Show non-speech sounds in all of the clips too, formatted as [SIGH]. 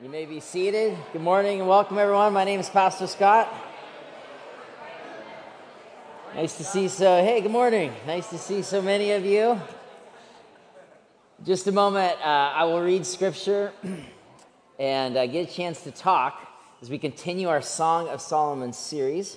You may be seated. Good morning and welcome, everyone. My name is Pastor Scott. Nice to see so. Hey, good morning. Nice to see so many of you. Just a moment, uh, I will read scripture [CLEARS THROAT] and uh, get a chance to talk as we continue our Song of Solomon series.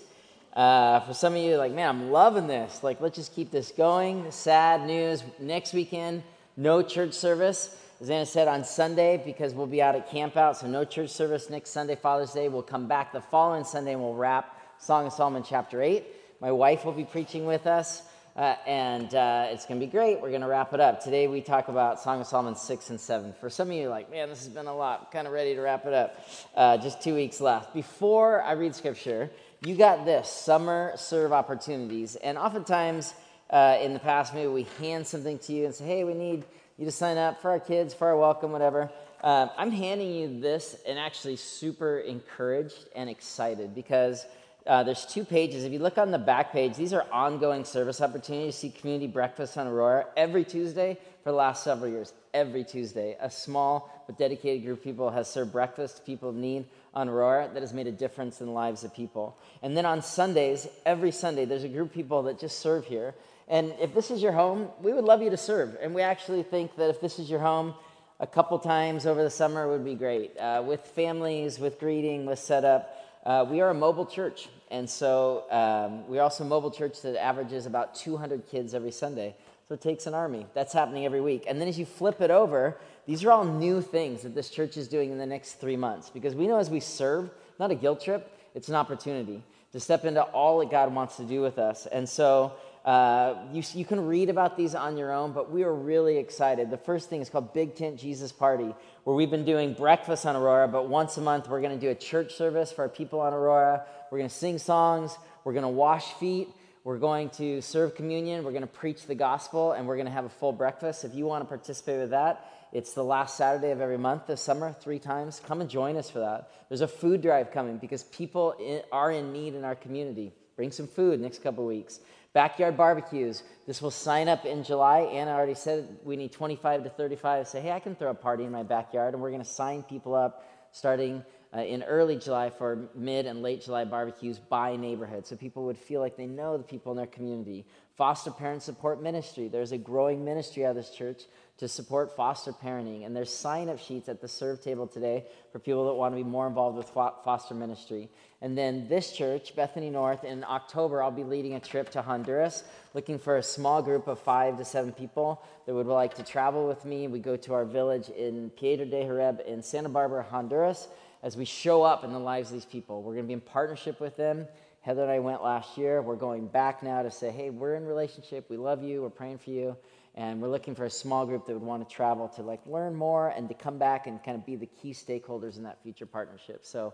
Uh, for some of you, like, man, I'm loving this. Like, let's just keep this going. Sad news next weekend, no church service. As Anna said, on Sunday, because we'll be out at camp out, so no church service next Sunday, Father's Day. We'll come back the following Sunday and we'll wrap Song of Solomon chapter 8. My wife will be preaching with us, uh, and uh, it's going to be great. We're going to wrap it up. Today we talk about Song of Solomon 6 and 7. For some of you, like, man, this has been a lot. kind of ready to wrap it up. Uh, just two weeks left. Before I read scripture, you got this summer serve opportunities. And oftentimes uh, in the past, maybe we hand something to you and say, hey, we need you to sign up for our kids, for our welcome, whatever. Uh, I'm handing you this and actually super encouraged and excited because uh, there's two pages. If you look on the back page, these are ongoing service opportunities. You see community breakfast on Aurora every Tuesday for the last several years. Every Tuesday, a small but dedicated group of people has served breakfast to people in need on Aurora that has made a difference in the lives of people. And then on Sundays, every Sunday, there's a group of people that just serve here. And if this is your home, we would love you to serve. And we actually think that if this is your home, a couple times over the summer would be great. Uh, with families, with greeting, with setup. Uh, we are a mobile church. And so um, we're also a mobile church that averages about 200 kids every Sunday. So it takes an army. That's happening every week. And then as you flip it over, these are all new things that this church is doing in the next three months because we know as we serve, not a guilt trip, it's an opportunity to step into all that God wants to do with us. And so uh, you, you can read about these on your own, but we are really excited. The first thing is called Big Tent Jesus Party, where we've been doing breakfast on Aurora, but once a month we're going to do a church service for our people on Aurora. We're going to sing songs, we're going to wash feet, we're going to serve communion, we're going to preach the gospel, and we're going to have a full breakfast. If you want to participate with that, it's the last Saturday of every month this summer, three times. Come and join us for that. There's a food drive coming because people are in need in our community. Bring some food next couple weeks. Backyard barbecues. This will sign up in July. Anna already said we need 25 to 35. Say, hey, I can throw a party in my backyard, and we're going to sign people up starting uh, in early July for mid and late July barbecues by neighborhood so people would feel like they know the people in their community. Foster parent support ministry. There's a growing ministry out of this church to support foster parenting. And there's sign up sheets at the serve table today for people that want to be more involved with foster ministry. And then this church, Bethany North, in October, I'll be leading a trip to Honduras, looking for a small group of five to seven people that would like to travel with me. We go to our village in Piedra de Jareb in Santa Barbara, Honduras, as we show up in the lives of these people. We're going to be in partnership with them. Heather and I went last year. We're going back now to say, hey, we're in relationship. We love you. We're praying for you and we're looking for a small group that would want to travel to like learn more and to come back and kind of be the key stakeholders in that future partnership so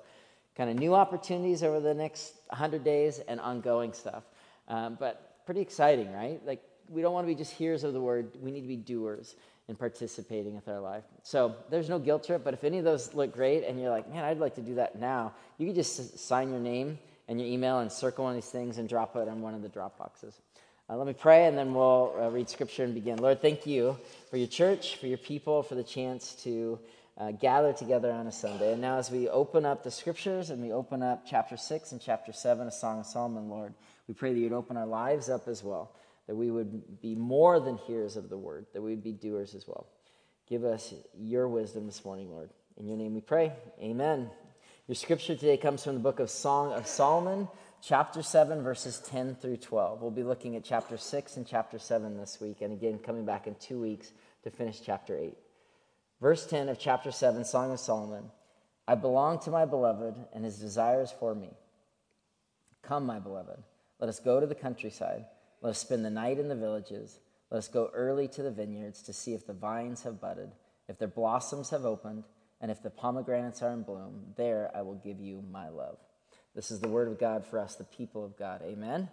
kind of new opportunities over the next 100 days and ongoing stuff. Um, but pretty exciting right? Like we don't want to be just hearers of the word we need to be doers in participating with our life. So there's no guilt trip but if any of those look great and you're like man i'd like to do that now you can just sign your name and your email and circle one of these things and drop it on one of the drop boxes. Uh, let me pray and then we'll uh, read scripture and begin. Lord, thank you for your church, for your people, for the chance to uh, gather together on a Sunday. And now, as we open up the scriptures and we open up chapter 6 and chapter 7 of Song of Solomon, Lord, we pray that you'd open our lives up as well, that we would be more than hearers of the word, that we'd be doers as well. Give us your wisdom this morning, Lord. In your name we pray. Amen. Your scripture today comes from the book of Song of Solomon chapter 7, verses 10 through 12. We'll be looking at chapter 6 and chapter 7 this week, and again, coming back in two weeks to finish chapter 8. Verse 10 of chapter 7, Song of Solomon I belong to my beloved, and his desires for me. Come, my beloved, let us go to the countryside. Let us spend the night in the villages. Let us go early to the vineyards to see if the vines have budded, if their blossoms have opened, and if the pomegranates are in bloom. There I will give you my love. This is the word of God for us, the people of God. Amen.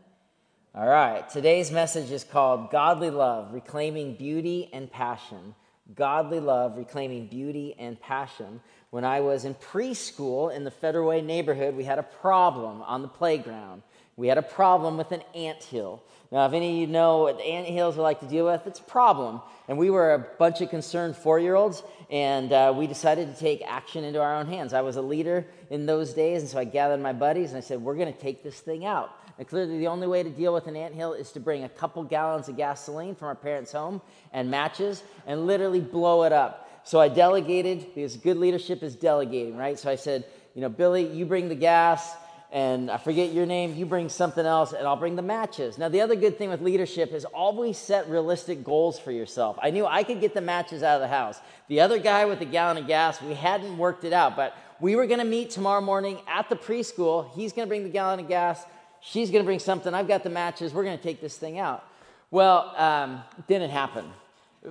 All right, today's message is called Godly Love, Reclaiming Beauty and Passion. Godly Love, Reclaiming Beauty and Passion. When I was in preschool in the Federal Way neighborhood, we had a problem on the playground. We had a problem with an ant hill. Now, if any of you know what ant hills are like to deal with, it's a problem. And we were a bunch of concerned four year olds, and uh, we decided to take action into our own hands. I was a leader in those days, and so I gathered my buddies and I said, We're going to take this thing out. And clearly, the only way to deal with an ant hill is to bring a couple gallons of gasoline from our parents' home and matches and literally blow it up. So I delegated, because good leadership is delegating, right? So I said, You know, Billy, you bring the gas and I forget your name, you bring something else, and I'll bring the matches. Now, the other good thing with leadership is always set realistic goals for yourself. I knew I could get the matches out of the house. The other guy with the gallon of gas, we hadn't worked it out, but we were gonna meet tomorrow morning at the preschool. He's gonna bring the gallon of gas, she's gonna bring something, I've got the matches, we're gonna take this thing out. Well, um, didn't happen.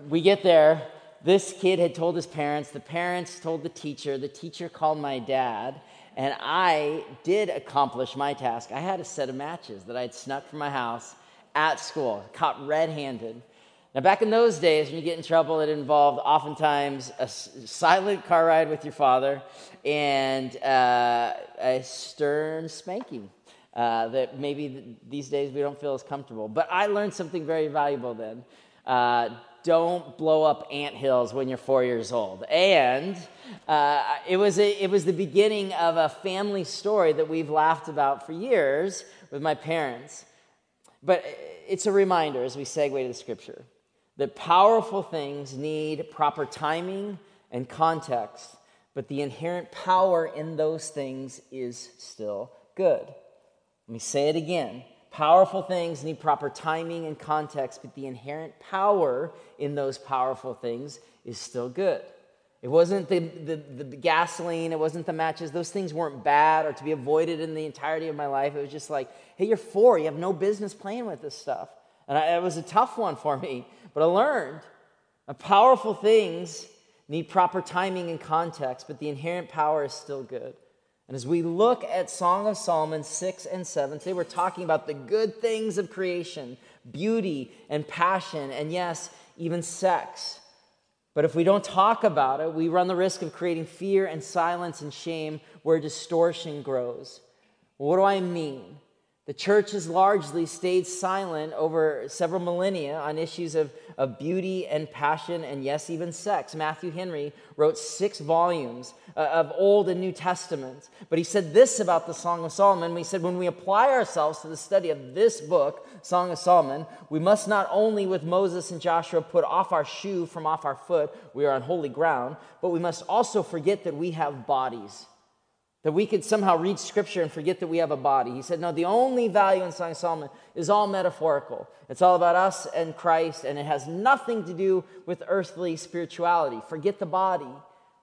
We get there, this kid had told his parents, the parents told the teacher, the teacher called my dad and I did accomplish my task. I had a set of matches that I had snuck from my house at school, caught red handed. Now, back in those days, when you get in trouble, it involved oftentimes a silent car ride with your father and uh, a stern spanking. Uh, that maybe these days we don't feel as comfortable. But I learned something very valuable then. Uh, don't blow up ant hills when you're four years old. And uh, it, was a, it was the beginning of a family story that we've laughed about for years with my parents. But it's a reminder as we segue to the scripture that powerful things need proper timing and context, but the inherent power in those things is still good. Let me say it again Powerful things need proper timing and context, but the inherent power in those powerful things is still good. It wasn't the, the, the, gasoline, it wasn't the matches. Those things weren't bad or to be avoided in the entirety of my life. It was just like, hey, you're four, you have no business playing with this stuff. And I, it was a tough one for me, but I learned. powerful things need proper timing and context, but the inherent power is still good. And as we look at Song of Solomon 6 and 7, today we're talking about the good things of creation, beauty and passion, and yes, even sex. But if we don't talk about it, we run the risk of creating fear and silence and shame where distortion grows. what do I mean? The church has largely stayed silent over several millennia on issues of, of beauty and passion and, yes, even sex. Matthew Henry wrote six volumes uh, of Old and New Testaments. But he said this about the Song of Solomon. He said, when we apply ourselves to the study of this book, Song of Solomon, we must not only with Moses and Joshua put off our shoe from off our foot, we are on holy ground, but we must also forget that we have bodies that we could somehow read scripture and forget that we have a body. He said, No, the only value in Song of Solomon is all metaphorical. It's all about us and Christ, and it has nothing to do with earthly spirituality. Forget the body.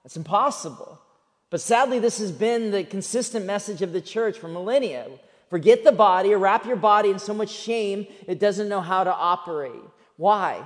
It's impossible. But sadly, this has been the consistent message of the church for millennia. Forget the body or wrap your body in so much shame it doesn't know how to operate. Why?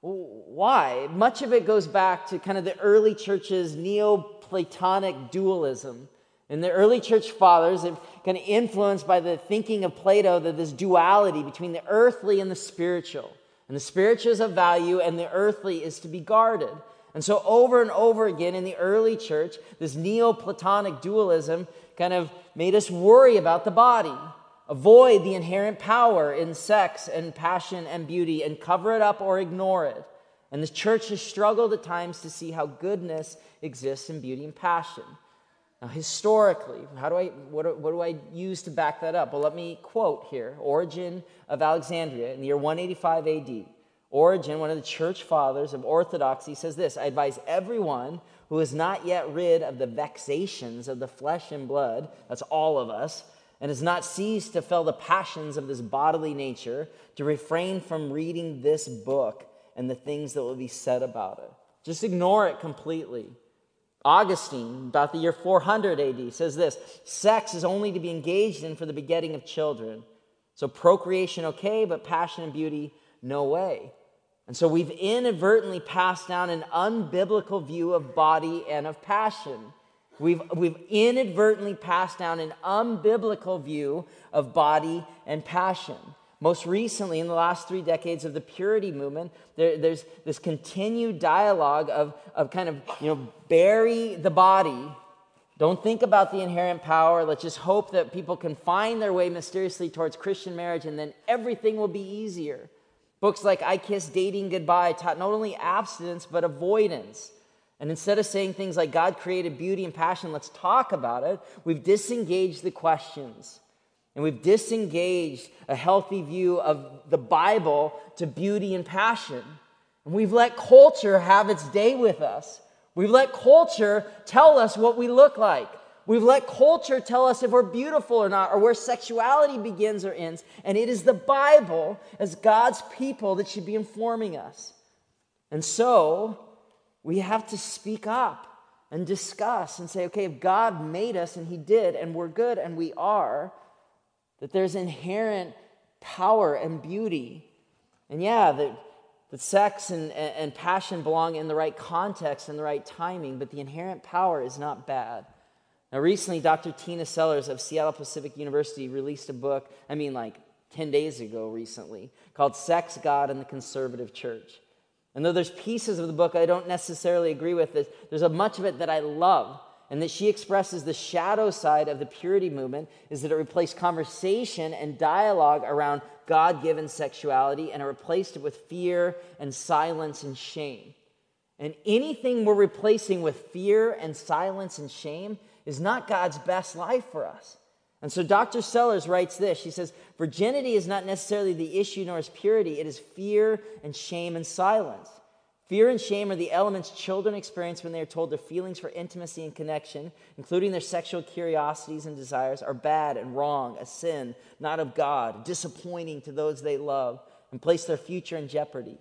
Why? Much of it goes back to kind of the early church's Neoplatonic dualism and the early church fathers have kind of influenced by the thinking of Plato that this duality between the earthly and the spiritual. And the spiritual is of value and the earthly is to be guarded. And so, over and over again in the early church, this Neoplatonic dualism kind of made us worry about the body, avoid the inherent power in sex and passion and beauty, and cover it up or ignore it. And the church has struggled at times to see how goodness exists in beauty and passion. Now, historically, how do I, what, do, what do I use to back that up? Well, let me quote here Origen of Alexandria in the year 185 AD. Origen, one of the church fathers of orthodoxy, says this I advise everyone who is not yet rid of the vexations of the flesh and blood, that's all of us, and has not ceased to feel the passions of this bodily nature, to refrain from reading this book and the things that will be said about it. Just ignore it completely. Augustine, about the year 400 AD, says this sex is only to be engaged in for the begetting of children. So procreation, okay, but passion and beauty, no way. And so we've inadvertently passed down an unbiblical view of body and of passion. We've, we've inadvertently passed down an unbiblical view of body and passion. Most recently, in the last three decades of the purity movement, there, there's this continued dialogue of, of kind of, you know, bury the body, Don't think about the inherent power. Let's just hope that people can find their way mysteriously towards Christian marriage and then everything will be easier. Books like I Kiss Dating Goodbye taught not only abstinence, but avoidance. And instead of saying things like God created beauty and passion, let's talk about it, we've disengaged the questions. And we've disengaged a healthy view of the Bible to beauty and passion. And we've let culture have its day with us. We've let culture tell us what we look like. We've let culture tell us if we're beautiful or not, or where sexuality begins or ends. And it is the Bible, as God's people, that should be informing us. And so, we have to speak up and discuss and say, okay, if God made us and He did, and we're good and we are, that there's inherent power and beauty. And yeah, that that sex and, and passion belong in the right context and the right timing, but the inherent power is not bad. Now, recently, Dr. Tina Sellers of Seattle Pacific University released a book, I mean, like 10 days ago recently, called Sex, God, and the Conservative Church. And though there's pieces of the book I don't necessarily agree with, there's a much of it that I love and that she expresses the shadow side of the purity movement is that it replaced conversation and dialogue around God given sexuality and it replaced it with fear and silence and shame. And anything we're replacing with fear and silence and shame is not God's best life for us. And so Dr. Sellers writes this. She says, Virginity is not necessarily the issue, nor is purity. It is fear and shame and silence. Fear and shame are the elements children experience when they are told their feelings for intimacy and connection, including their sexual curiosities and desires, are bad and wrong, a sin, not of God, disappointing to those they love, and place their future in jeopardy.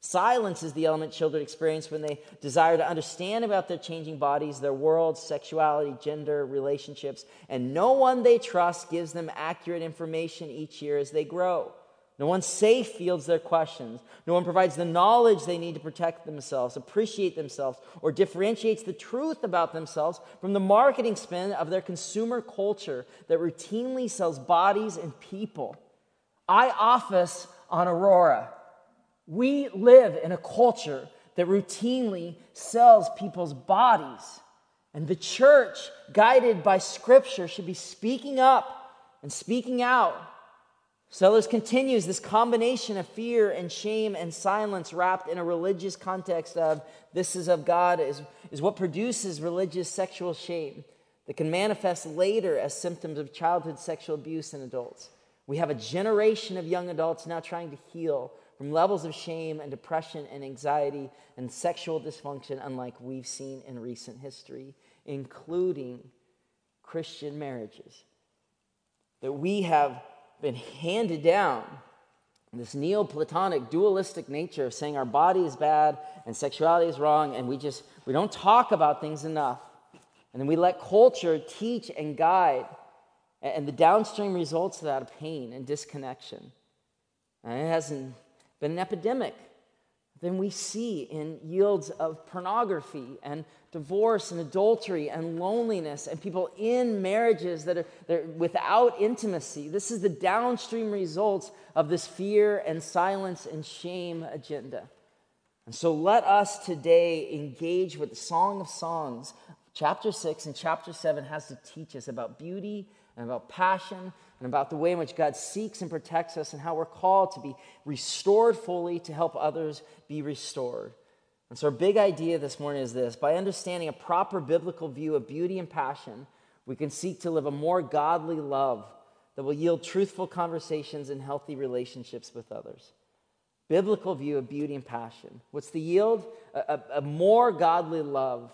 Silence is the element children experience when they desire to understand about their changing bodies, their world, sexuality, gender, relationships, and no one they trust gives them accurate information each year as they grow. No one safe fields their questions. No one provides the knowledge they need to protect themselves, appreciate themselves, or differentiates the truth about themselves from the marketing spin of their consumer culture that routinely sells bodies and people. I office on Aurora. We live in a culture that routinely sells people's bodies. And the church, guided by Scripture, should be speaking up and speaking out Sellers continues this combination of fear and shame and silence wrapped in a religious context of this is of God is, is what produces religious sexual shame that can manifest later as symptoms of childhood sexual abuse in adults. We have a generation of young adults now trying to heal from levels of shame and depression and anxiety and sexual dysfunction unlike we've seen in recent history, including Christian marriages. That we have been handed down. This neoplatonic dualistic nature of saying our body is bad and sexuality is wrong and we just we don't talk about things enough. And then we let culture teach and guide and the downstream results of that are pain and disconnection. And it hasn't been an epidemic than we see in yields of pornography and divorce and adultery and loneliness and people in marriages that are, are without intimacy. This is the downstream results of this fear and silence and shame agenda. And so let us today engage with the Song of Songs. Chapter 6 and chapter 7 has to teach us about beauty and about passion and about the way in which God seeks and protects us and how we're called to be restored fully to help others be restored. And so, our big idea this morning is this by understanding a proper biblical view of beauty and passion, we can seek to live a more godly love that will yield truthful conversations and healthy relationships with others. Biblical view of beauty and passion. What's the yield? A, a, a more godly love.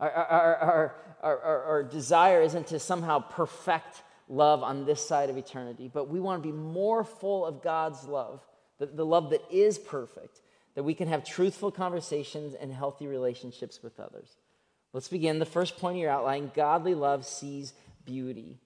Our, our, our, our, desire isn't to somehow perfect love on this side of eternity, but we want to be more full of God's love, the, the love that is perfect, that we can have truthful conversations and healthy relationships with others. Let's begin. The first point of your outline godly love sees beauty.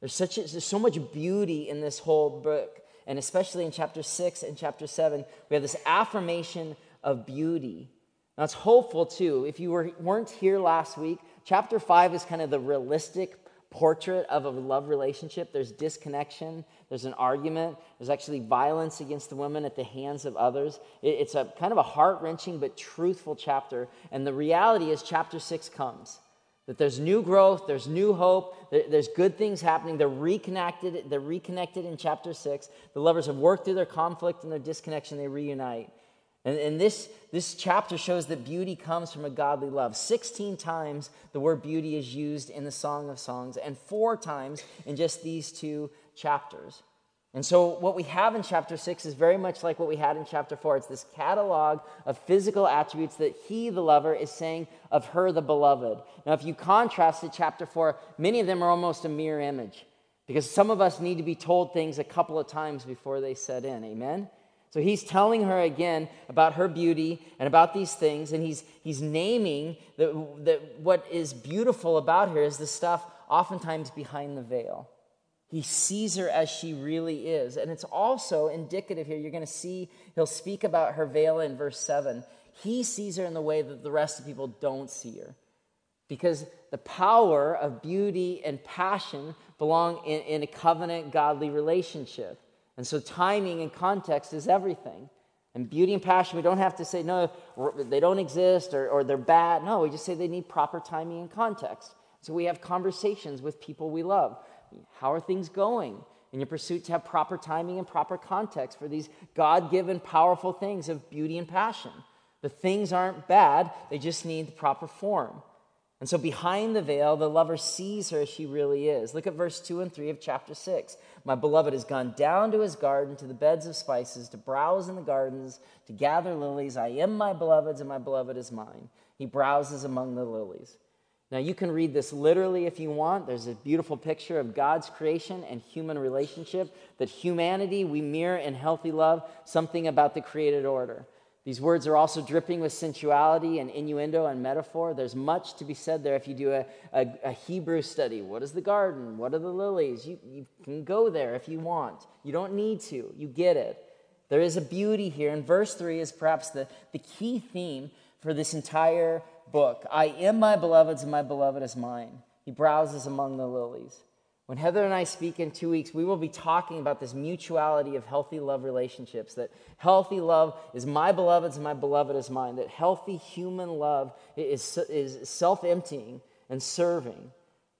There's, such a, there's so much beauty in this whole book, and especially in chapter 6 and chapter 7, we have this affirmation of beauty. Now, it's hopeful too. If you were, weren't here last week, chapter 5 is kind of the realistic portrait of a love relationship. There's disconnection, there's an argument, there's actually violence against the woman at the hands of others. It's a kind of a heart wrenching but truthful chapter. And the reality is, chapter six comes. That there's new growth, there's new hope, there's good things happening. They're reconnected. They're reconnected in chapter six. The lovers have worked through their conflict and their disconnection. They reunite. And, and this, this chapter shows that beauty comes from a godly love. 16 times the word beauty is used in the Song of Songs, and four times in just these two chapters. And so, what we have in chapter six is very much like what we had in chapter four. It's this catalog of physical attributes that he, the lover, is saying of her, the beloved. Now, if you contrast to chapter four, many of them are almost a mirror image because some of us need to be told things a couple of times before they set in. Amen? So, he's telling her again about her beauty and about these things, and he's, he's naming that, that what is beautiful about her is the stuff oftentimes behind the veil. He sees her as she really is. And it's also indicative here. You're going to see, he'll speak about her veil in verse 7. He sees her in the way that the rest of people don't see her. Because the power of beauty and passion belong in, in a covenant, godly relationship. And so timing and context is everything. And beauty and passion, we don't have to say, no, they don't exist or, or they're bad. No, we just say they need proper timing and context. So we have conversations with people we love. How are things going? In your pursuit to have proper timing and proper context for these God given powerful things of beauty and passion. The things aren't bad, they just need the proper form. And so, behind the veil, the lover sees her as she really is. Look at verse 2 and 3 of chapter 6. My beloved has gone down to his garden, to the beds of spices, to browse in the gardens, to gather lilies. I am my beloved's, and my beloved is mine. He browses among the lilies. Now, you can read this literally if you want. There's a beautiful picture of God's creation and human relationship, that humanity we mirror in healthy love, something about the created order. These words are also dripping with sensuality and innuendo and metaphor. There's much to be said there if you do a, a, a Hebrew study. What is the garden? What are the lilies? You, you can go there if you want. You don't need to. You get it. There is a beauty here. And verse 3 is perhaps the, the key theme for this entire book. I am my beloved's, and my beloved is mine. He browses among the lilies. When Heather and I speak in two weeks, we will be talking about this mutuality of healthy love relationships. That healthy love is my beloved's and my beloved is mine. That healthy human love is, is self emptying and serving.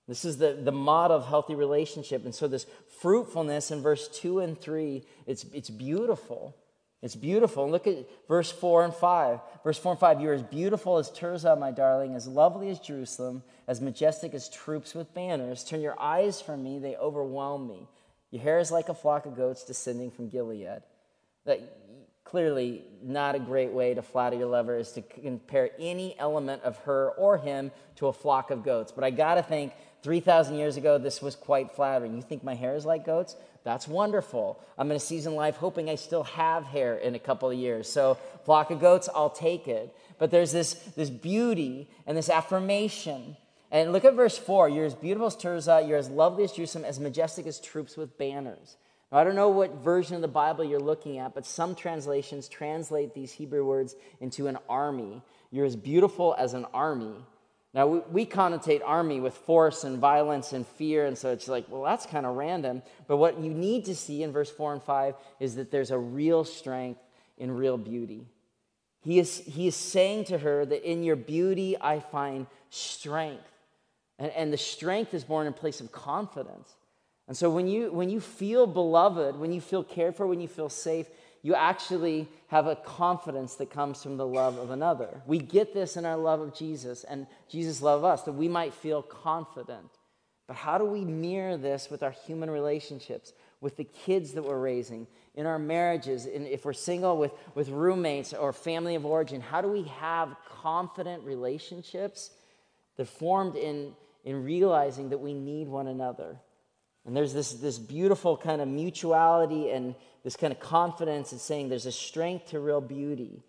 This is the, the model of healthy relationship. And so, this fruitfulness in verse 2 and 3, it's, it's beautiful. It's beautiful. Look at verse 4 and 5. Verse 4 and 5 You're as beautiful as Tirzah, my darling, as lovely as Jerusalem, as majestic as troops with banners. Turn your eyes from me, they overwhelm me. Your hair is like a flock of goats descending from Gilead. That clearly not a great way to flatter your lover is to compare any element of her or him to a flock of goats. But I gotta think 3,000 years ago, this was quite flattering. You think my hair is like goats? That's wonderful. I'm in a season life hoping I still have hair in a couple of years. So, flock of goats, I'll take it. But there's this, this beauty and this affirmation. And look at verse 4 You're as beautiful as Tirzah, you're as lovely as Jerusalem, as majestic as troops with banners. Now, I don't know what version of the Bible you're looking at, but some translations translate these Hebrew words into an army. You're as beautiful as an army. Now, we, we, connotate army with force and violence and fear, and so it's like, well, that's kind of random. But what you need to see in verse 4 and 5 is that there's a real strength in real beauty. He is, he is saying to her that in your beauty I find strength. And, and the strength is born in place of confidence. And so when you, when you feel beloved, when you feel cared for, when you feel safe, you actually have a confidence that comes from the love of another. We get this in our love of Jesus and Jesus' love of us, that we might feel confident. But how do we mirror this with our human relationships, with the kids that we're raising, in our marriages, in, if we're single, with, with roommates or family of origin? How do we have confident relationships that formed in, in realizing that we need one another? And there's this, this beautiful kind of mutuality and this kind of confidence in saying there's a strength to real beauty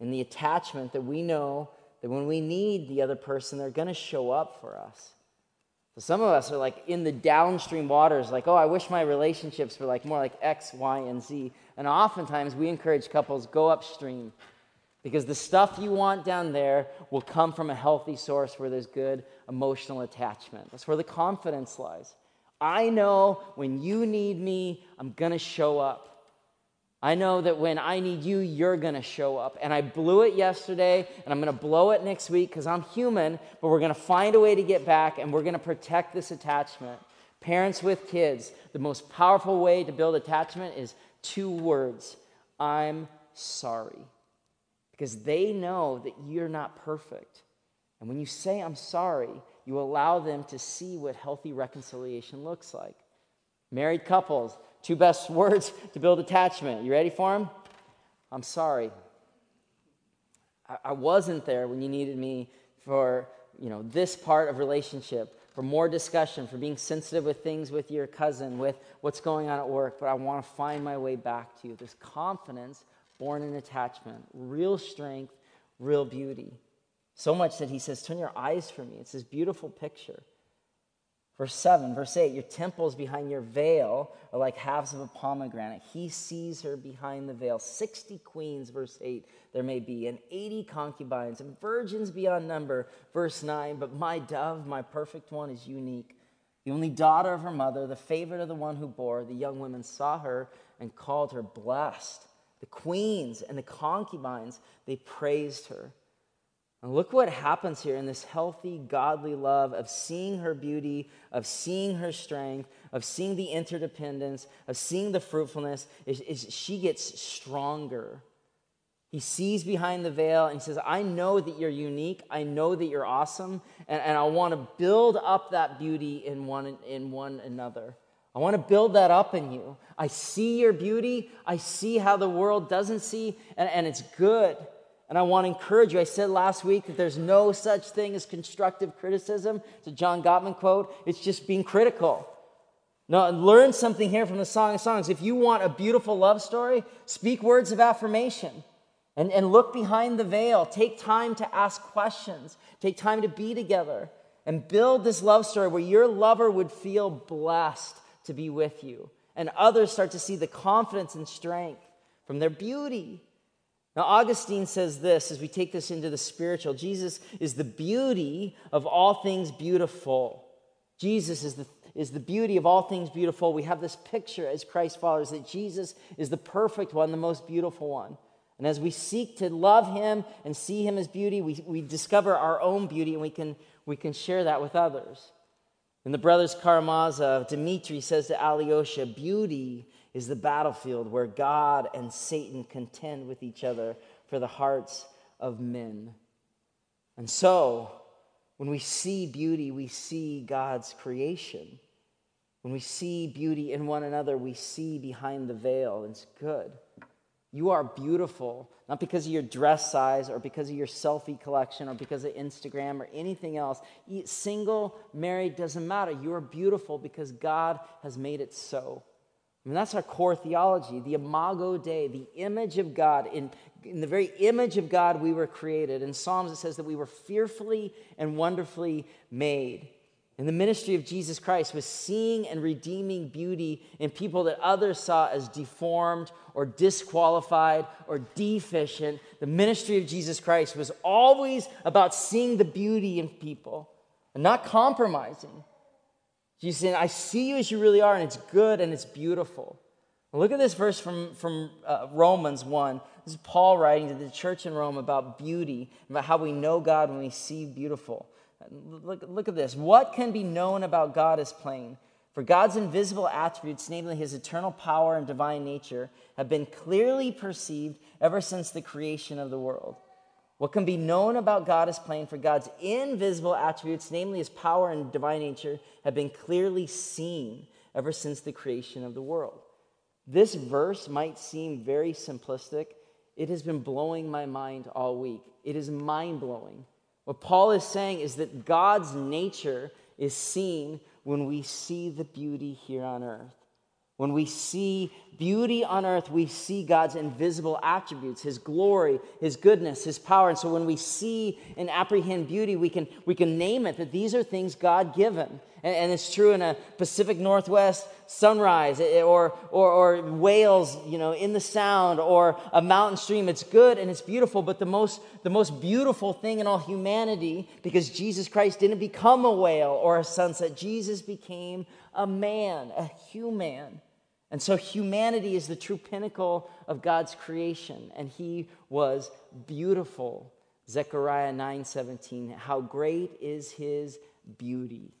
and the attachment that we know that when we need the other person, they're going to show up for us. So some of us are like in the downstream waters, like, oh, I wish my relationships were like more like X, Y, and Z. And oftentimes we encourage couples go upstream because the stuff you want down there will come from a healthy source where there's good emotional attachment. That's where the confidence lies. I know when you need me, I'm going to show up. I know that when I need you, you're going to show up. And I blew it yesterday, and I'm going to blow it next week because I'm human, but we're going to find a way to get back, and we're going to protect this attachment. Parents with kids, the most powerful way to build attachment is two words I'm sorry. Because they know that you're not perfect. And when you say, I'm sorry, you allow them to see what healthy reconciliation looks like. Married couples, two best [LAUGHS] words to build attachment. You ready for them? I'm sorry. I, wasn't there when you needed me for you know this part of relationship for more discussion, for being sensitive with things with your cousin, with what's going on at work, but I want to find my way back to you. This confidence born in attachment, real strength, real beauty. So much that he says, Turn your eyes from me. It's this beautiful picture. Verse 7, verse 8, your temples behind your veil are like halves of a pomegranate. He sees her behind the veil. 60 queens, verse 8, there may be, and 80 concubines, and virgins beyond number, verse 9. But my dove, my perfect one, is unique. The only daughter of her mother, the favorite of the one who bore, the young women saw her and called her blessed. The queens and the concubines, they praised her. And look what happens here in this healthy, godly love of seeing her beauty, of seeing her strength, of seeing the interdependence, of seeing the fruitfulness, is, is she gets stronger. He sees behind the veil and he says, I know that you're unique. I know that you're awesome. And, and I want to build up that beauty in one, in one another. I want to build that up in you. I see your beauty. I see how the world doesn't see, and, and it's good. And I want to encourage you. I said last week that there's no such thing as constructive criticism. It's a John Gottman quote. It's just being critical. Now, learn something here from the Song of Songs. If you want a beautiful love story, speak words of affirmation and, and look behind the veil. Take time to ask questions, take time to be together, and build this love story where your lover would feel blessed to be with you. And others start to see the confidence and strength from their beauty now, Augustine says this as we take this into the spiritual Jesus is the beauty of all things beautiful. Jesus is the, is the beauty of all things beautiful. We have this picture as Christ followers that Jesus is the perfect one, the most beautiful one. And as we seek to love him and see him as beauty, we, we discover our own beauty and we can, we can share that with others. And the brothers Karamazov, Dmitri says to Alyosha, beauty is the battlefield where God and Satan contend with each other for the hearts of men. And so, when we see beauty, we see God's creation. When we see beauty in one another, we see behind the veil. It's good. You are beautiful, not because of your dress size or because of your selfie collection or because of Instagram or anything else. Single, married, doesn't matter. You are beautiful because God has made it so. I mean, that's our core theology, the imago Dei, the image of God. In, in the very image of God, we were created. In Psalms, it says that we were fearfully and wonderfully made. And the ministry of Jesus Christ was seeing and redeeming beauty in people that others saw as deformed or disqualified or deficient. The ministry of Jesus Christ was always about seeing the beauty in people and not compromising. Jesus saying, I see you as you really are, and it's good and it's beautiful. Look at this verse from, from uh, Romans 1. This is Paul writing to the church in Rome about beauty, about how we know God when we see beautiful. Look, look at this. What can be known about God is plain. For God's invisible attributes, namely his eternal power and divine nature, have been clearly perceived ever since the creation of the world. What can be known about God is plain, for God's invisible attributes, namely his power and divine nature, have been clearly seen ever since the creation of the world. This verse might seem very simplistic. It has been blowing my mind all week. It is mind blowing. What Paul is saying is that God's nature is seen when we see the beauty here on earth. When we see beauty on earth, we see God's invisible attributes, His glory, His goodness, His power. And so when we see and apprehend beauty, we can, we can name it that these are things God given. And, and it's true in a Pacific Northwest sunrise eh, or, or, or whales, you know, in the sound or a mountain stream. It's good and it's beautiful, but the most, the most beautiful thing in all humanity, because Jesus Christ didn't become a whale or a sunset, Jesus became a man, a human And so humanity is the true pinnacle of God's creation, and he was beautiful. Zechariah 9:17, how great is his beauty.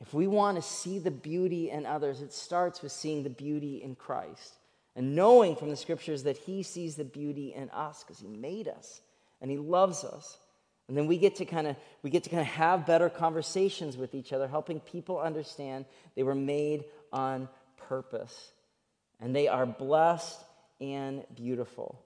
If we want to see the beauty in others, it starts with seeing the beauty in Christ and knowing from the scriptures that he sees the beauty in us because he made us and he loves us. And then we get to kind of we get to kind of have better conversations with each other, helping people understand they were made on purpose. And they are blessed and beautiful.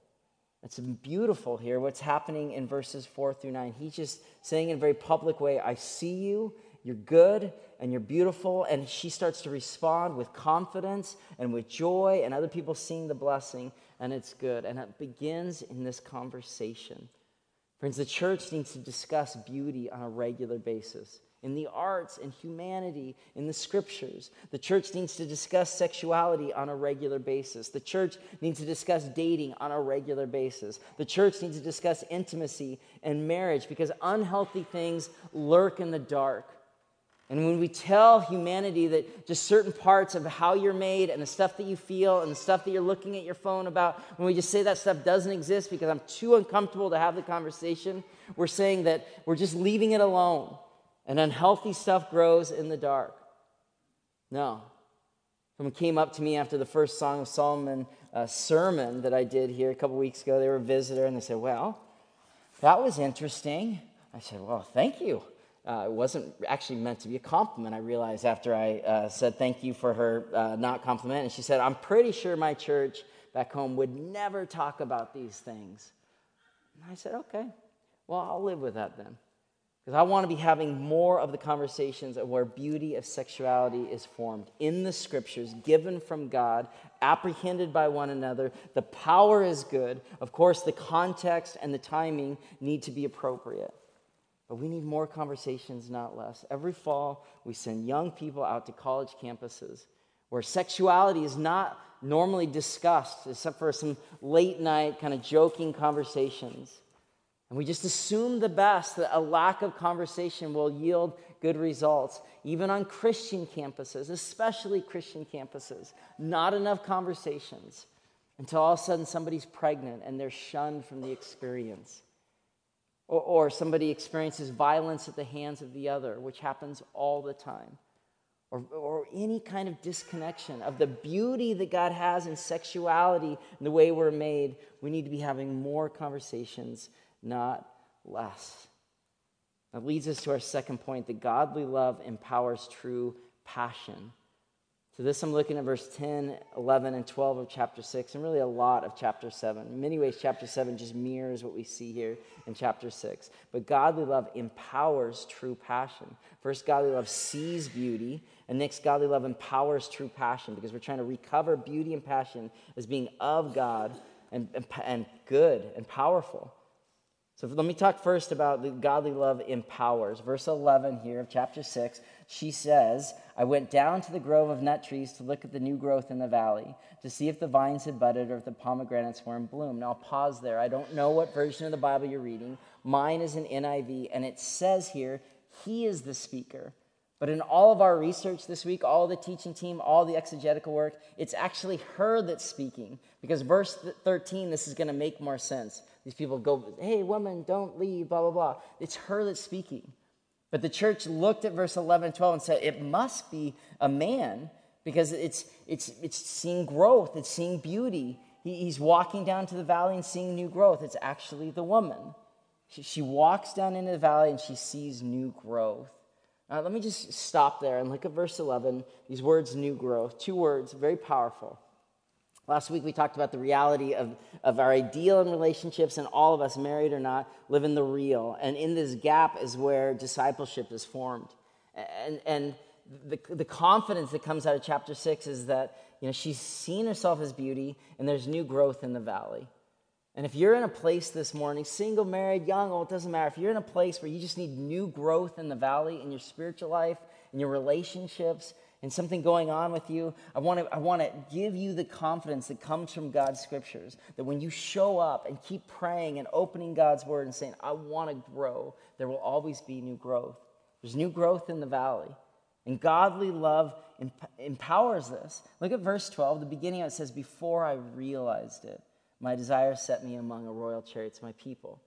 It's beautiful here what's happening in verses 4 through 9. He's just saying in a very public way, I see you, you're good, and you're beautiful. And she starts to respond with confidence and with joy, and other people seeing the blessing, and it's good. And it begins in this conversation. Friends, the church needs to discuss beauty on a regular basis in the arts, in humanity, in the scriptures. The church needs to discuss sexuality on a regular basis. The church needs to discuss dating on a regular basis. The church needs to discuss intimacy and marriage because unhealthy things lurk in the dark. And when we tell humanity that just certain parts of how you're made and the stuff that you feel and the stuff that you're looking at your phone about, when we just say that stuff doesn't exist because I'm too uncomfortable to have the conversation, we're saying that we're just leaving it alone and unhealthy stuff grows in the dark. No. Someone came up to me after the first Song of Solomon uh, sermon that I did here a couple weeks ago. They were a visitor and they said, Well, that was interesting. I said, Well, thank you. Uh, it wasn't actually meant to be a compliment. I realized after I uh, said thank you for her uh, not compliment. And she said, I'm pretty sure my church back home would never talk about these things. And I said, okay, well, I'll live with that then. Because I want to be having more of the conversations of where beauty of sexuality is formed in the scriptures, given from God, apprehended by one another. The power is good. Of course, the context and the timing need to be appropriate. But we need more conversations, not less. Every fall, we send young people out to college campuses where sexuality is not normally discussed, except for some late night kind of joking conversations. And we just assume the best, that a lack of conversation will yield good results. Even on Christian campuses, especially Christian campuses, not enough conversations until all of a sudden somebody's pregnant and they're shunned from the experience. Or, or somebody experiences violence at the hands of the other, which happens all the time. Or, or any kind of disconnection of the beauty that God has in sexuality and the way we're made. We need to be having more conversations, not less. That leads us to our second point that godly love empowers true passion. So, this I'm looking at verse 10, 11, and 12 of chapter 6, and really a lot of chapter 7. In many ways, chapter 7 just mirrors what we see here in chapter 6. But godly love empowers true passion. First, godly love sees beauty, and next, godly love empowers true passion because we're trying to recover beauty and passion as being of God and, and, and good and powerful. So let me talk first about the godly love empowers. Verse 11 here of chapter 6, she says, I went down to the grove of nut trees to look at the new growth in the valley, to see if the vines had budded or if the pomegranates were in bloom. Now, I'll pause there. I don't know what version of the Bible you're reading. Mine is an NIV, and it says here, He is the speaker. But in all of our research this week, all the teaching team, all the exegetical work, it's actually her that's speaking. Because verse 13, this is going to make more sense. These people go, hey, woman, don't leave, blah, blah, blah. It's her that's speaking. But the church looked at verse 11 and 12 and said, it must be a man because it's, it's, it's seeing growth, it's seeing beauty. He, he's walking down to the valley and seeing new growth. It's actually the woman. She, she walks down into the valley and she sees new growth. Now, let me just stop there and look at verse 11. These words, new growth, two words, very powerful. Last week we talked about the reality of, of our ideal in relationships, and all of us, married or not, live in the real. And in this gap is where discipleship is formed. And, and the, the confidence that comes out of chapter six is that you know, she's seen herself as beauty, and there's new growth in the valley. And if you're in a place this morning, single, married, young, old, it doesn't matter. If you're in a place where you just need new growth in the valley, in your spiritual life, in your relationships, and something going on with you, I want to I want to give you the confidence that comes from God's scriptures that when you show up and keep praying and opening God's word and saying, I want to grow, there will always be new growth. There's new growth in the valley. And godly love empowers this. Look at verse 12. The beginning it says, Before I realized it, my desire set me among a royal chariot to my people.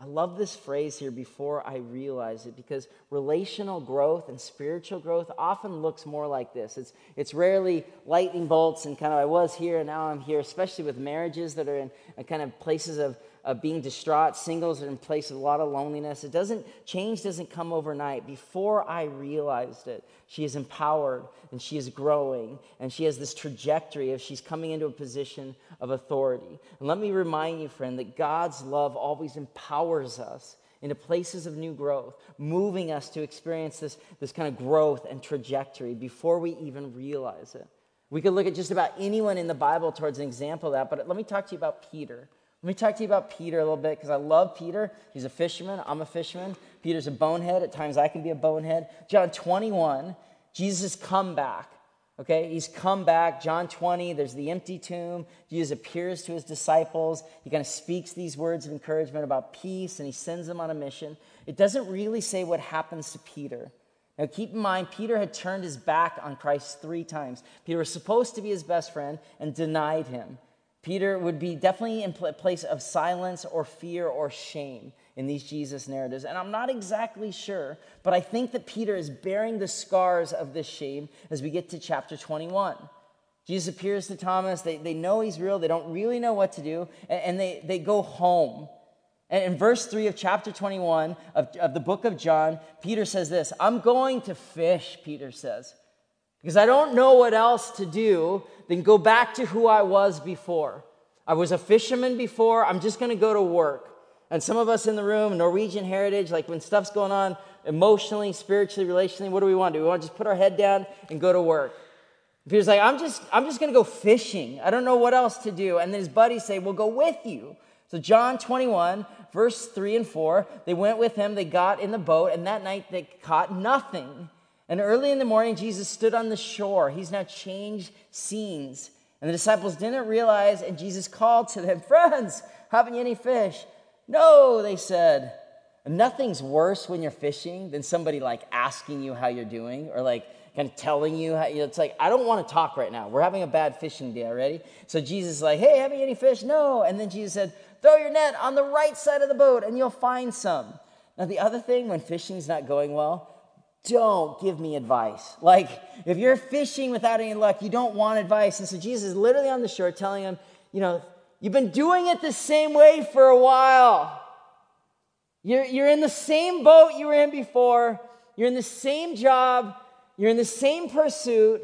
I love this phrase here before I realize it because relational growth and spiritual growth often looks more like this. It's, it's rarely lightning bolts and kind of I was here and now I'm here, especially with marriages that are in kind of places of of being distraught, singles are in place of a lot of loneliness. It doesn't, change doesn't come overnight. Before I realized it, she is empowered and she is growing and she has this trajectory of she's coming into a position of authority. And let me remind you, friend, that God's love always empowers us into places of new growth, moving us to experience this, this kind of growth and trajectory before we even realize it. We could look at just about anyone in the Bible towards an example of that, but let me talk to you about Peter. Let me talk to you about Peter a little bit because I love Peter. He's a fisherman. I'm a fisherman. Peter's a bonehead. At times I can be a bonehead. John 21, Jesus' come back. Okay, he's come back. John 20, there's the empty tomb. Jesus appears to his disciples. He kind of speaks these words of encouragement about peace and he sends them on a mission. It doesn't really say what happens to Peter. Now, keep in mind, Peter had turned his back on Christ three times. Peter was supposed to be his best friend and denied him. Peter would be definitely in a place of silence or fear or shame in these Jesus narratives. And I'm not exactly sure, but I think that Peter is bearing the scars of this shame as we get to chapter 21. Jesus appears to Thomas. They, they know he's real. They don't really know what to do. And, and they, they go home. And in verse 3 of chapter 21 of, of the book of John, Peter says this I'm going to fish, Peter says because I don't know what else to do than go back to who I was before. I was a fisherman before, I'm just gonna go to work. And some of us in the room, Norwegian heritage, like when stuff's going on emotionally, spiritually, relationally, what do we want to do? We want to just put our head down and go to work. Peter's like, I'm just, I'm just gonna go fishing. I don't know what else to do. And then his buddies say, We'll go with you. So, John 21, verse 3 and 4, they went with him, they got in the boat, and that night they caught nothing. And early in the morning, Jesus stood on the shore. He's now changed scenes. And the disciples didn't realize, and Jesus called to them, Friends, haven't you any fish? No, they said. Nothing's worse when you're fishing than somebody like asking you how you're doing or like kind of telling you how you know, it's like, I don't want to talk right now. We're having a bad fishing day already. So Jesus is like, Hey, having any fish? No. And then Jesus said, Throw your net on the right side of the boat and you'll find some. Now, the other thing when fishing's not going well, don't give me advice. Like, if you're fishing without any luck, you don't want advice. And so Jesus is literally on the shore telling him, you know, you've been doing it the same way for a while. You're, you're in the same boat you were in before, you're in the same job, you're in the same pursuit,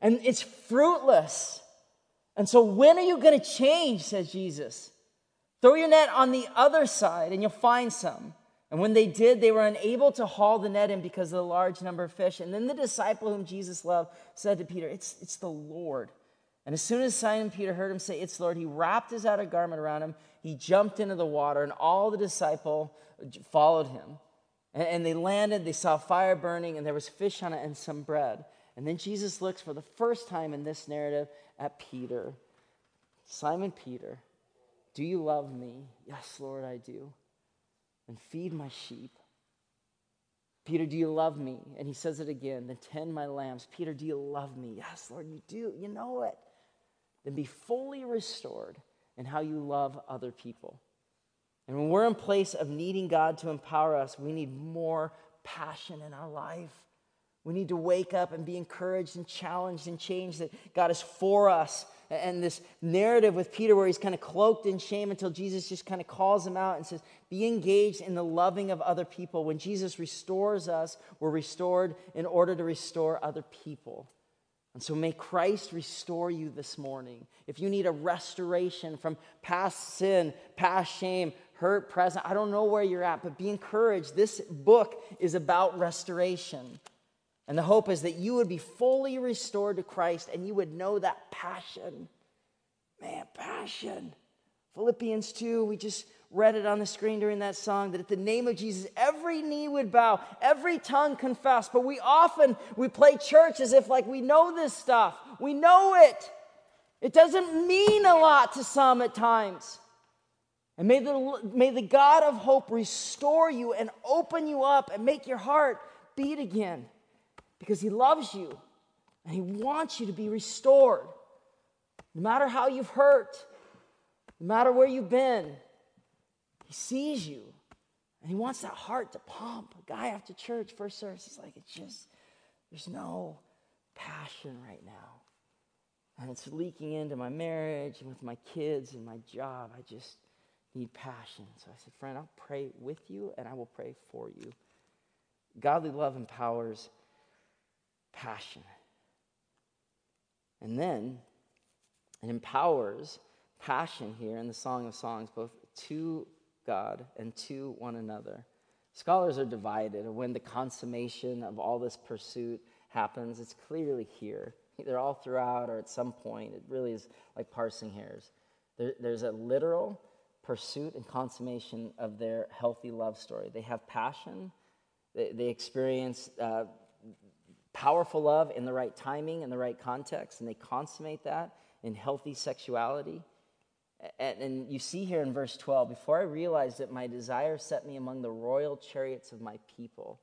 and it's fruitless. And so, when are you going to change? says Jesus. Throw your net on the other side and you'll find some. And when they did, they were unable to haul the net in because of the large number of fish. And then the disciple whom Jesus loved said to Peter, It's, it's the Lord. And as soon as Simon Peter heard him say, It's the Lord, he wrapped his outer garment around him. He jumped into the water, and all the disciple followed him. And, and they landed, they saw fire burning, and there was fish on it and some bread. And then Jesus looks for the first time in this narrative at Peter. Simon Peter, do you love me? Yes, Lord, I do and feed my sheep. Peter, do you love me? And he says it again, then tend my lambs. Peter, do you love me? Yes, Lord, you do. You know it. Then be fully restored in how you love other people. And when we're in place of needing God to empower us, we need more passion in our life. We need to wake up and be encouraged and challenged and changed that God is for us and this narrative with Peter where he's kind of cloaked in shame until Jesus just kind of calls him out and says, Be engaged in the loving of other people. When Jesus restores us, we're restored in order to restore other people. And so may Christ restore you this morning. If you need a restoration from past sin, past shame, hurt, present, I don't know where you're at, but be encouraged. This book is about restoration. And the hope is that you would be fully restored to Christ and you would know that passion. Man, passion. Philippians 2, we just read it on the screen during that song that at the name of Jesus every knee would bow, every tongue confess. But we often we play church as if like we know this stuff. We know it. It doesn't mean a lot to some at times. And may the, may the God of hope restore you and open you up and make your heart beat again because he loves you. And He wants you to be restored. No matter how you've hurt, no matter where you've been, He sees you. And He wants that heart to pump. A guy after church, first service, he's like, it's just, there's no passion right now. And it's leaking into my marriage and with my kids and my job. I just need passion. So I said, friend, I'll pray with you and I will pray for you. Godly love empowers passion. And then it empowers passion here in the Song of Songs, both to God and to one another. Scholars are divided when the consummation of all this pursuit happens. It's clearly here, either all throughout or at some point. It really is like parsing hairs. There, there's a literal pursuit and consummation of their healthy love story. They have passion, they, they experience uh, powerful love in the right timing and the right context, and they consummate that in healthy sexuality. And, and, you see here in verse 12, before I realized that my desire set me among the royal chariots of my people.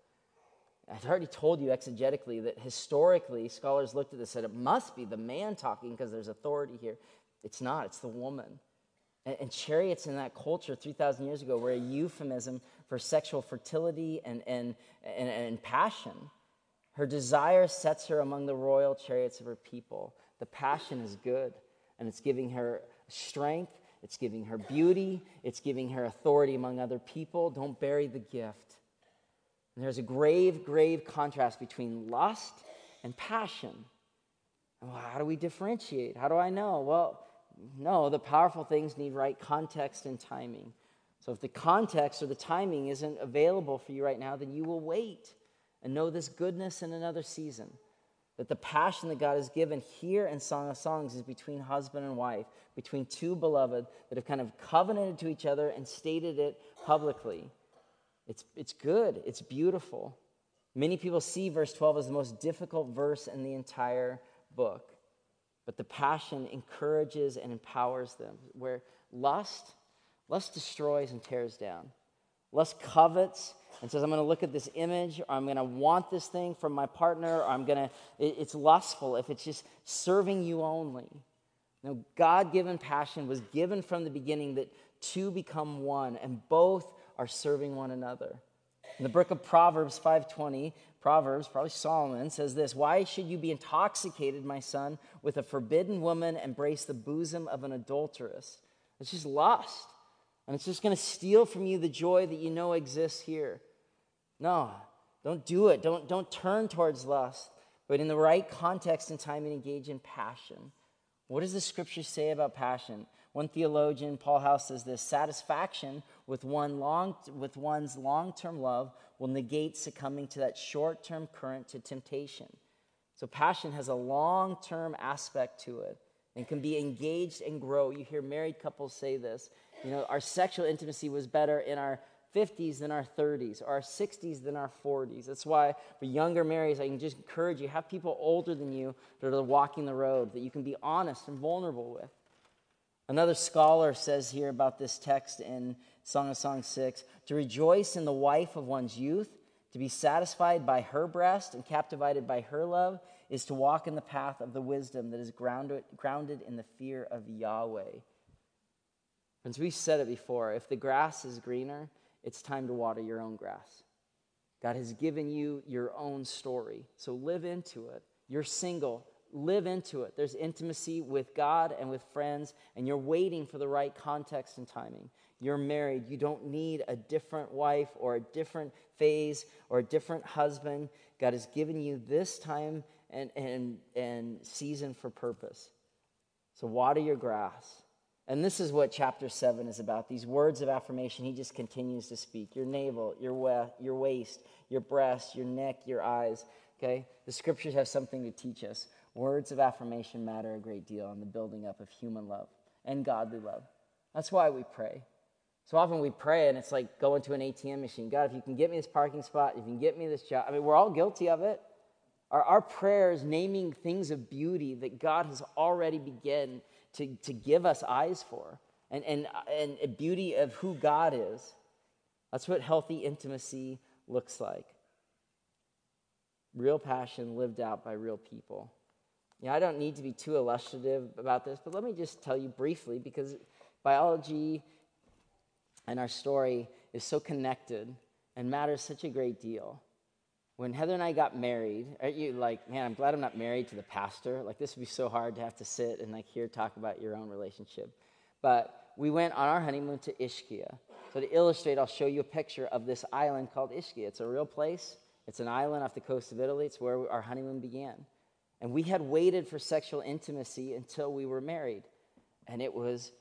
I've already told you exegetically that historically, scholars looked at this and said it must be the man talking because there's authority here. It's not, it's the woman. And, and chariots in that culture 3,000 years ago were a euphemism for sexual fertility and, and, and, and passion. Her desire sets her among the royal chariots of her people. The passion is good, and it's giving her strength, it's giving her beauty, it's giving her authority among other people. Don't bury the gift. And there's a grave, grave contrast between lust and passion. Well, how do we differentiate? How do I know? Well, no, the powerful things need right context and timing. So if the context or the timing isn't available for you right now, then you will wait and know this goodness in another season. That the passion that God has given here in Song of Songs is between husband and wife, between two beloved that have kind of covenanted to each other and stated it publicly. It's, it's good, it's beautiful. Many people see verse 12 as the most difficult verse in the entire book, but the passion encourages and empowers them. Where lust, lust destroys and tears down. Lust covets and says, I'm going to look at this image, or I'm going to want this thing from my partner, or I'm going to, it's lustful if it's just serving you only. Now, God given passion was given from the beginning that two become one, and both are serving one another. In the book of Proverbs 5:20, Proverbs, probably Solomon, says this: Why should you be intoxicated, my son, with a forbidden woman, embrace the bosom of an adulteress? It's just lust. And it's just going to steal from you the joy that you know exists here. No, don't do it. Don't, don't turn towards lust, but in the right context and time and engage in passion. What does the scripture say about passion? One theologian, Paul House, says this satisfaction with, one long, with one's long term love will negate succumbing to that short term current to temptation. So, passion has a long term aspect to it and can be engaged and grow. You hear married couples say this. You know, our sexual intimacy was better in our 50s than our 30s, or our 60s than our 40s. That's why for younger marrieds, I can just encourage you have people older than you that are walking the road that you can be honest and vulnerable with. Another scholar says here about this text in Song of Songs 6 to rejoice in the wife of one's youth, to be satisfied by her breast and captivated by her love, is to walk in the path of the wisdom that is grounded, grounded in the fear of Yahweh. Friends, we've said it before if the grass is greener, it's time to water your own grass. God has given you your own story, so live into it. You're single, live into it. There's intimacy with God and with friends, and you're waiting for the right context and timing. You're married. You don't need a different wife or a different phase or a different husband. God has given you this time and, and, and season for purpose. So water your grass. And this is what chapter 7 is about these words of affirmation. He just continues to speak your navel, your, we- your waist, your breast, your neck, your eyes. Okay? The scriptures have something to teach us. Words of affirmation matter a great deal in the building up of human love and godly love. That's why we pray. So often we pray and it's like going to an ATM machine. God, if you can get me this parking spot, if you can get me this job. I mean, we're all guilty of it. Our, our prayers naming things of beauty that God has already begun to, to give us eyes for and, and, and a beauty of who God is. That's what healthy intimacy looks like. Real passion lived out by real people. You know, I don't need to be too illustrative about this, but let me just tell you briefly because biology and our story is so connected and matters such a great deal. When Heather and I got married, are you like, man, I'm glad I'm not married to the pastor. Like, this would be so hard to have to sit and like hear talk about your own relationship. But we went on our honeymoon to Ischia. So to illustrate, I'll show you a picture of this island called Ischia. It's a real place. It's an island off the coast of Italy. It's where our honeymoon began. And we had waited for sexual intimacy until we were married. And it was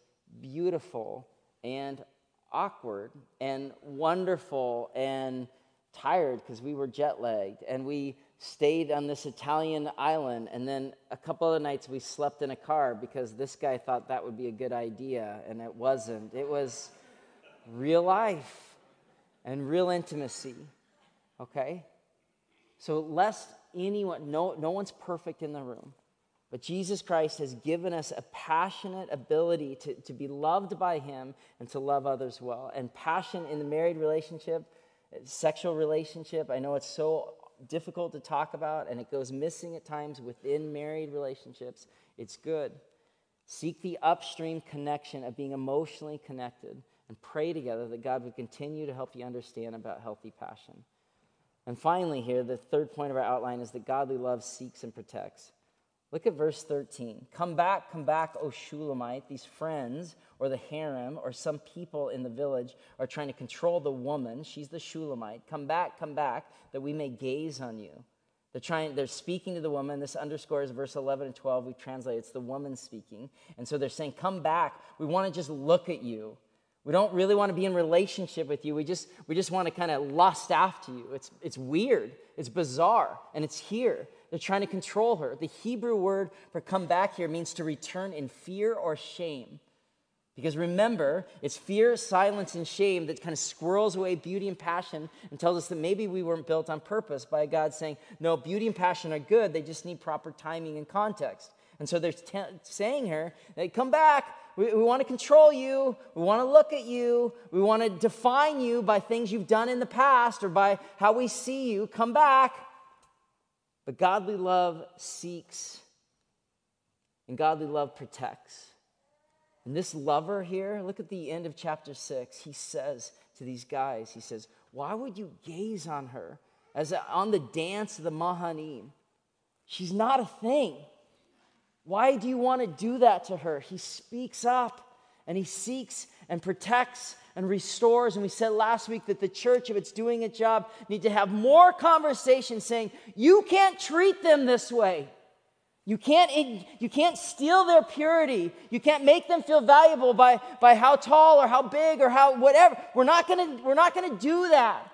beautiful and awkward and wonderful and tired because we were jet lagged. And we stayed on this Italian island. And then a couple of nights we slept in a car because this guy thought that would be a good idea. And it wasn't. It was real life and real intimacy. Okay? So, lest anyone, no, no one's perfect in the room. But Jesus Christ has given us a passionate ability to, to be loved by Him and to love others well. And passion in the married relationship, sexual relationship, I know it's so difficult to talk about and it goes missing at times within married relationships. It's good. Seek the upstream connection of being emotionally connected and pray together that God would continue to help you understand about healthy passion. And finally, here, the third point of our outline is that godly love seeks and protects. Look at verse 13. Come back, come back, O Shulamite. These friends, or the harem, or some people in the village are trying to control the woman. She's the Shulamite. Come back, come back, that we may gaze on you. They're trying, they're speaking to the woman. This underscores verse 11 and 12. We translate it's the woman speaking. And so they're saying, Come back. We want to just look at you. We don't really want to be in relationship with you. We just, we just want to kind of lust after you. It's, it's weird, it's bizarre, and it's here. They're trying to control her. The Hebrew word for come back here means to return in fear or shame. Because remember, it's fear, silence, and shame that kind of squirrels away beauty and passion and tells us that maybe we weren't built on purpose by God saying, no, beauty and passion are good, they just need proper timing and context. And so they're t- saying here, hey, come back, we, we want to control you. We want to look at you. We want to define you by things you've done in the past or by how we see you. Come back. But godly love seeks, and godly love protects. And this lover here, look at the end of chapter six. He says to these guys, he says, Why would you gaze on her as on the dance of the Mahanaim? She's not a thing. Why do you want to do that to her? He speaks up and he seeks and protects and restores. And we said last week that the church, if it's doing its job, need to have more conversations saying, you can't treat them this way. You can't, you can't steal their purity. You can't make them feel valuable by, by how tall or how big or how whatever. We're not gonna, we're not gonna do that.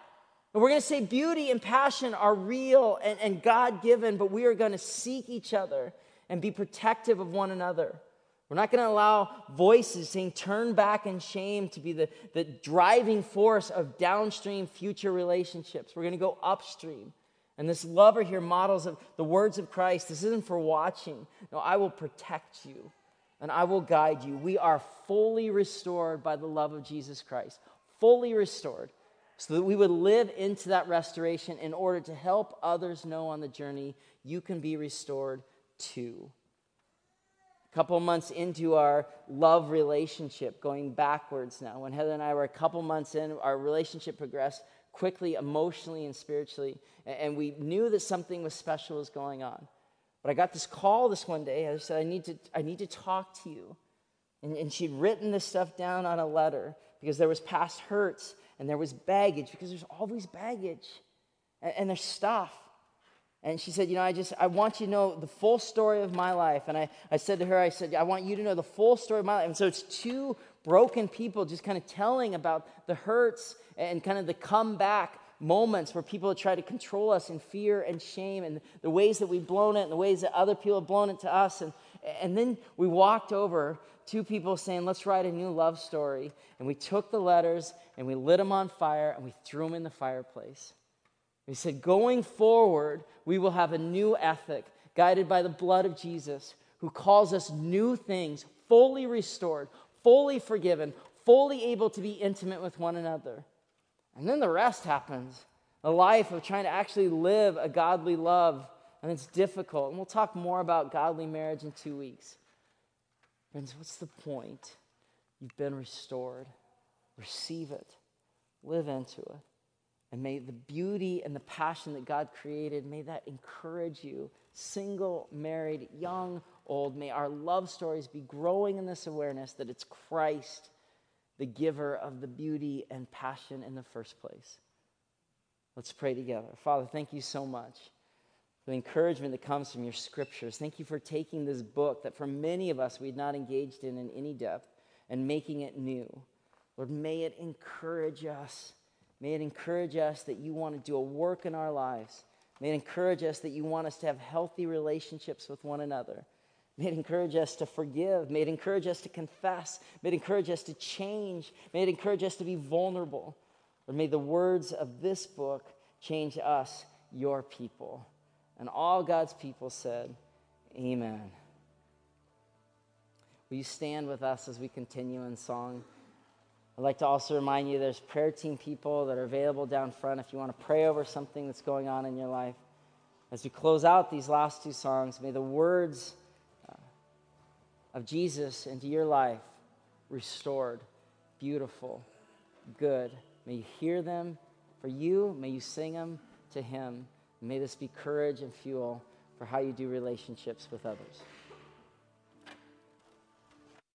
And we're gonna say beauty and passion are real and, and God given, but we are gonna seek each other and be protective of one another. We're not going to allow voices saying turn back in shame to be the, the driving force of downstream future relationships. We're going to go upstream. And this lover here models of the words of Christ. This isn't for watching. No, I will protect you and I will guide you. We are fully restored by the love of Jesus Christ, fully restored, so that we would live into that restoration in order to help others know on the journey you can be restored too. Couple months into our love relationship, going backwards now, when Heather and I were a couple months in, our relationship progressed quickly, emotionally, and spiritually, and we knew that something was special was going on. But I got this call this one day. I said, I need to, I need to talk to you. And, and she'd written this stuff down on a letter because there was past hurts and there was baggage because there's always baggage and, and there's stuff. And she said, You know, I just, I want you to know the full story of my life. And I, I said to her, I said, I want you to know the full story of my life. And so it's two broken people just kind of telling about the hurts and kind of the comeback moments where people try to control us in fear and shame and the ways that we've blown it and the ways that other people have blown it to us. And, and then we walked over, two people saying, Let's write a new love story. And we took the letters and we lit them on fire and we threw them in the fireplace. He said, Going forward, we will have a new ethic guided by the blood of Jesus, who calls us new things, fully restored, fully forgiven, fully able to be intimate with one another. And then the rest happens a life of trying to actually live a godly love and it's difficult. And we'll talk more about godly marriage in two weeks. Friends, what's the point? You've been restored. Receive it, live into it. And may the beauty and the passion that God created, may that encourage you, single, married, young, old. May our love stories be growing in this awareness that it's Christ, the giver of the beauty and passion in the first place. Let's pray together. Father, thank you so much for the encouragement that comes from your scriptures. Thank you for taking this book that for many of us we'd not engaged in in any depth and making it new. Lord, may it encourage us May it encourage us that you want to do a work in our lives. May it encourage us that you want us to have healthy relationships with one another. May it encourage us to forgive. May it encourage us to confess. May it encourage us to change. May it encourage us to be vulnerable. Or may the words of this book change us, your people. And all God's people said, Amen. Will you stand with us as we continue in song? I'd like to also remind you there's prayer team people that are available down front if you want to pray over something that's going on in your life. As we close out these last two songs, may the words uh, of Jesus into your life restored, beautiful, good. May you hear them for you, may you sing them to Him. May this be courage and fuel for how you do relationships with others.